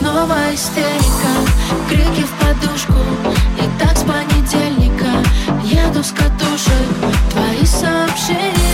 Снова истерика, крики в подушку И так с понедельника. Еду с катушек Твои сообщения.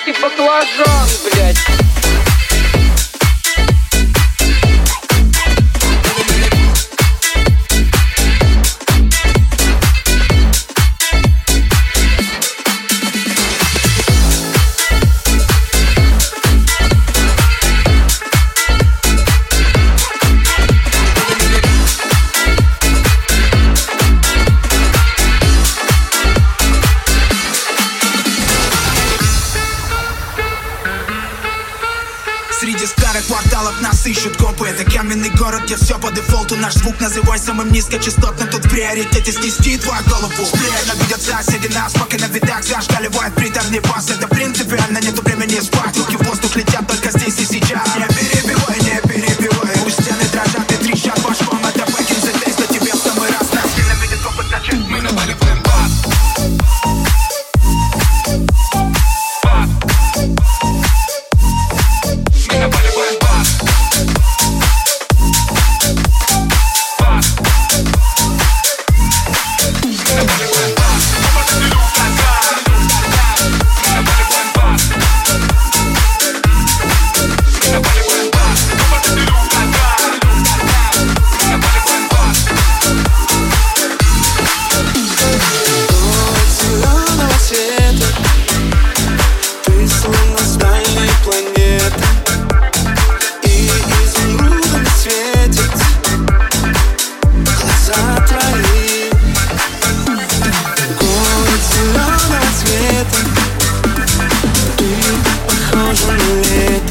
салат и баклажан, блядь. самым низкочастотным Тут в приоритете снести твою голову. Шпрена видят соседи нас, пока на видах зажгали Вайт приторный бас, это принципиально Нету времени спать, руки в воздух летят только здесь и сейчас. que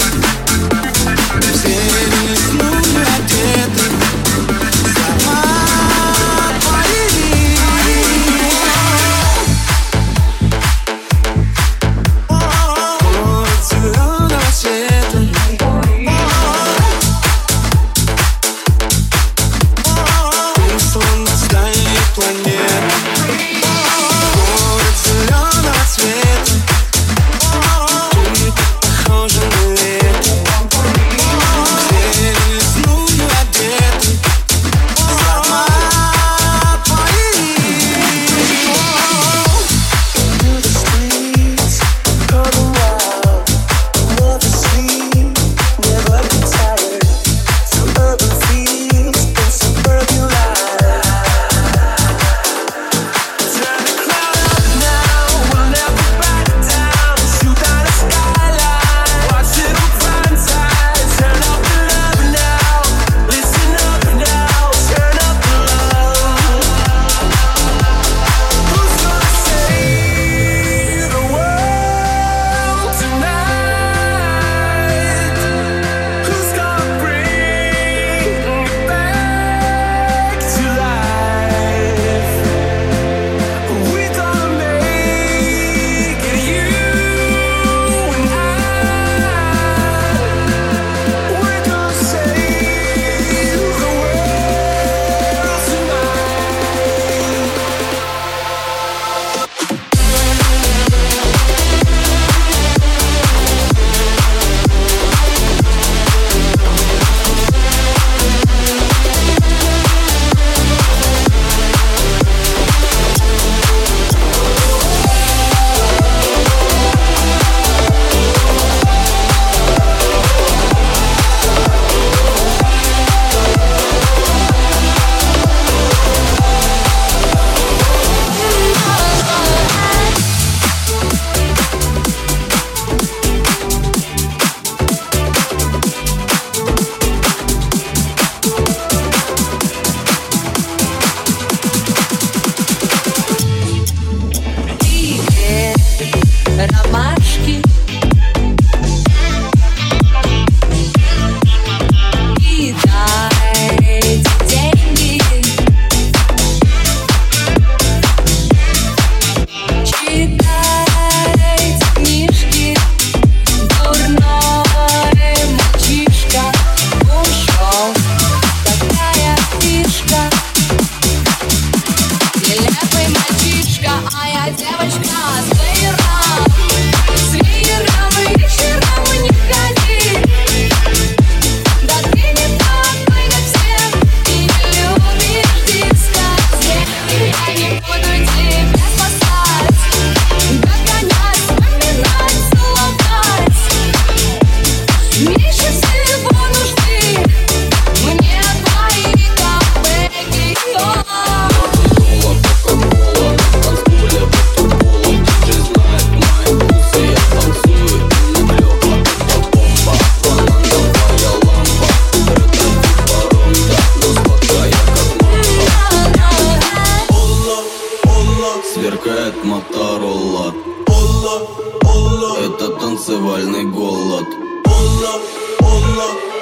Это танцевальный голод.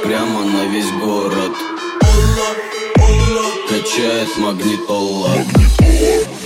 Прямо на весь город. Качает магнитола. Магнитола.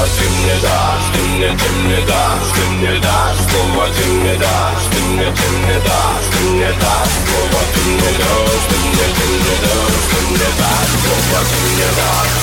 Слово ты мне дашь, ты мне, ты мне дашь, ты мне дашь Слово ты мне дашь, ты мне, ты мне дашь, ты мне дашь Слово ты мне дашь, ты мне, ты мне дашь, ты мне дашь Слово ты мне дашь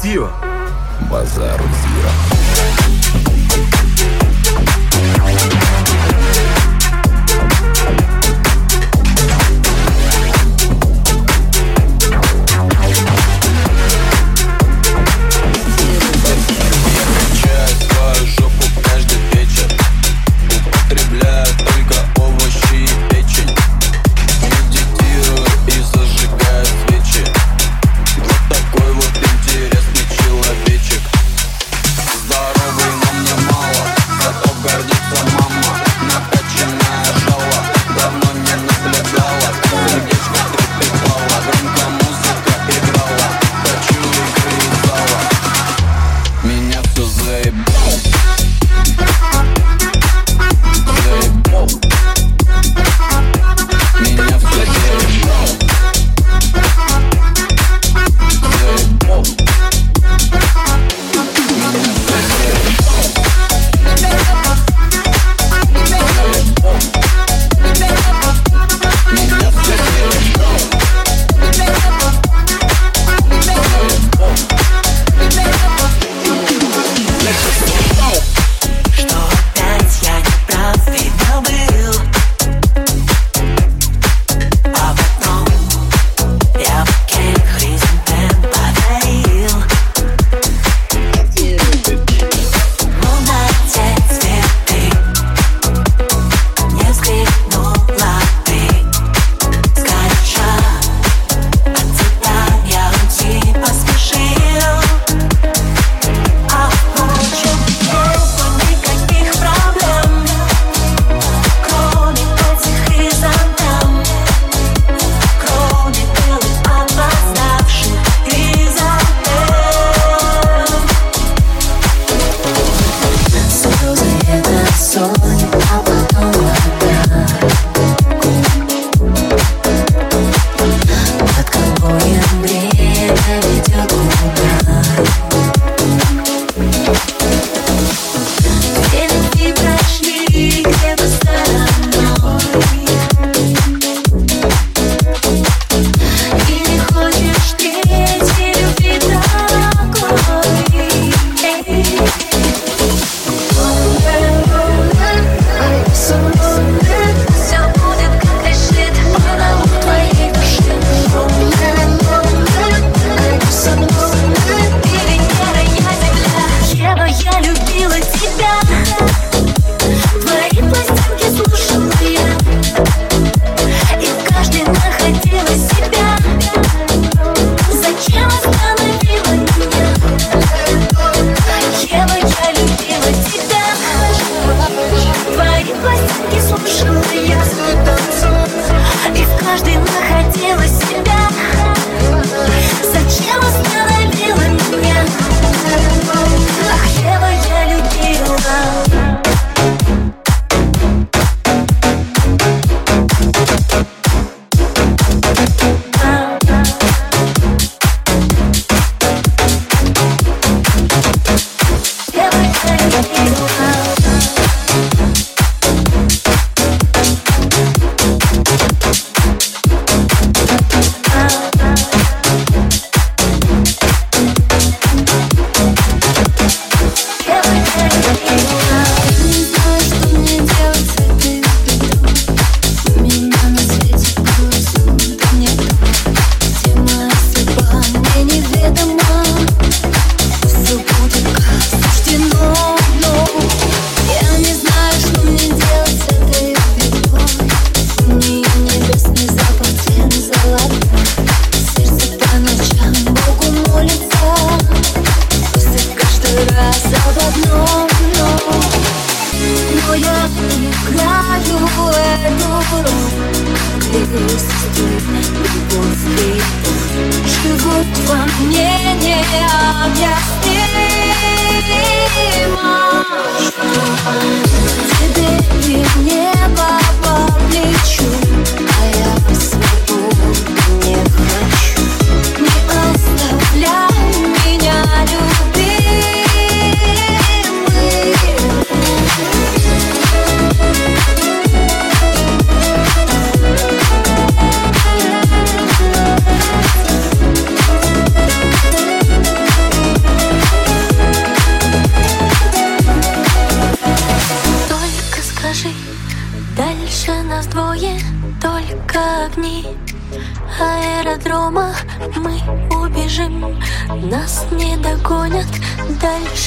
красиво. 야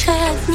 shut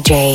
DJ.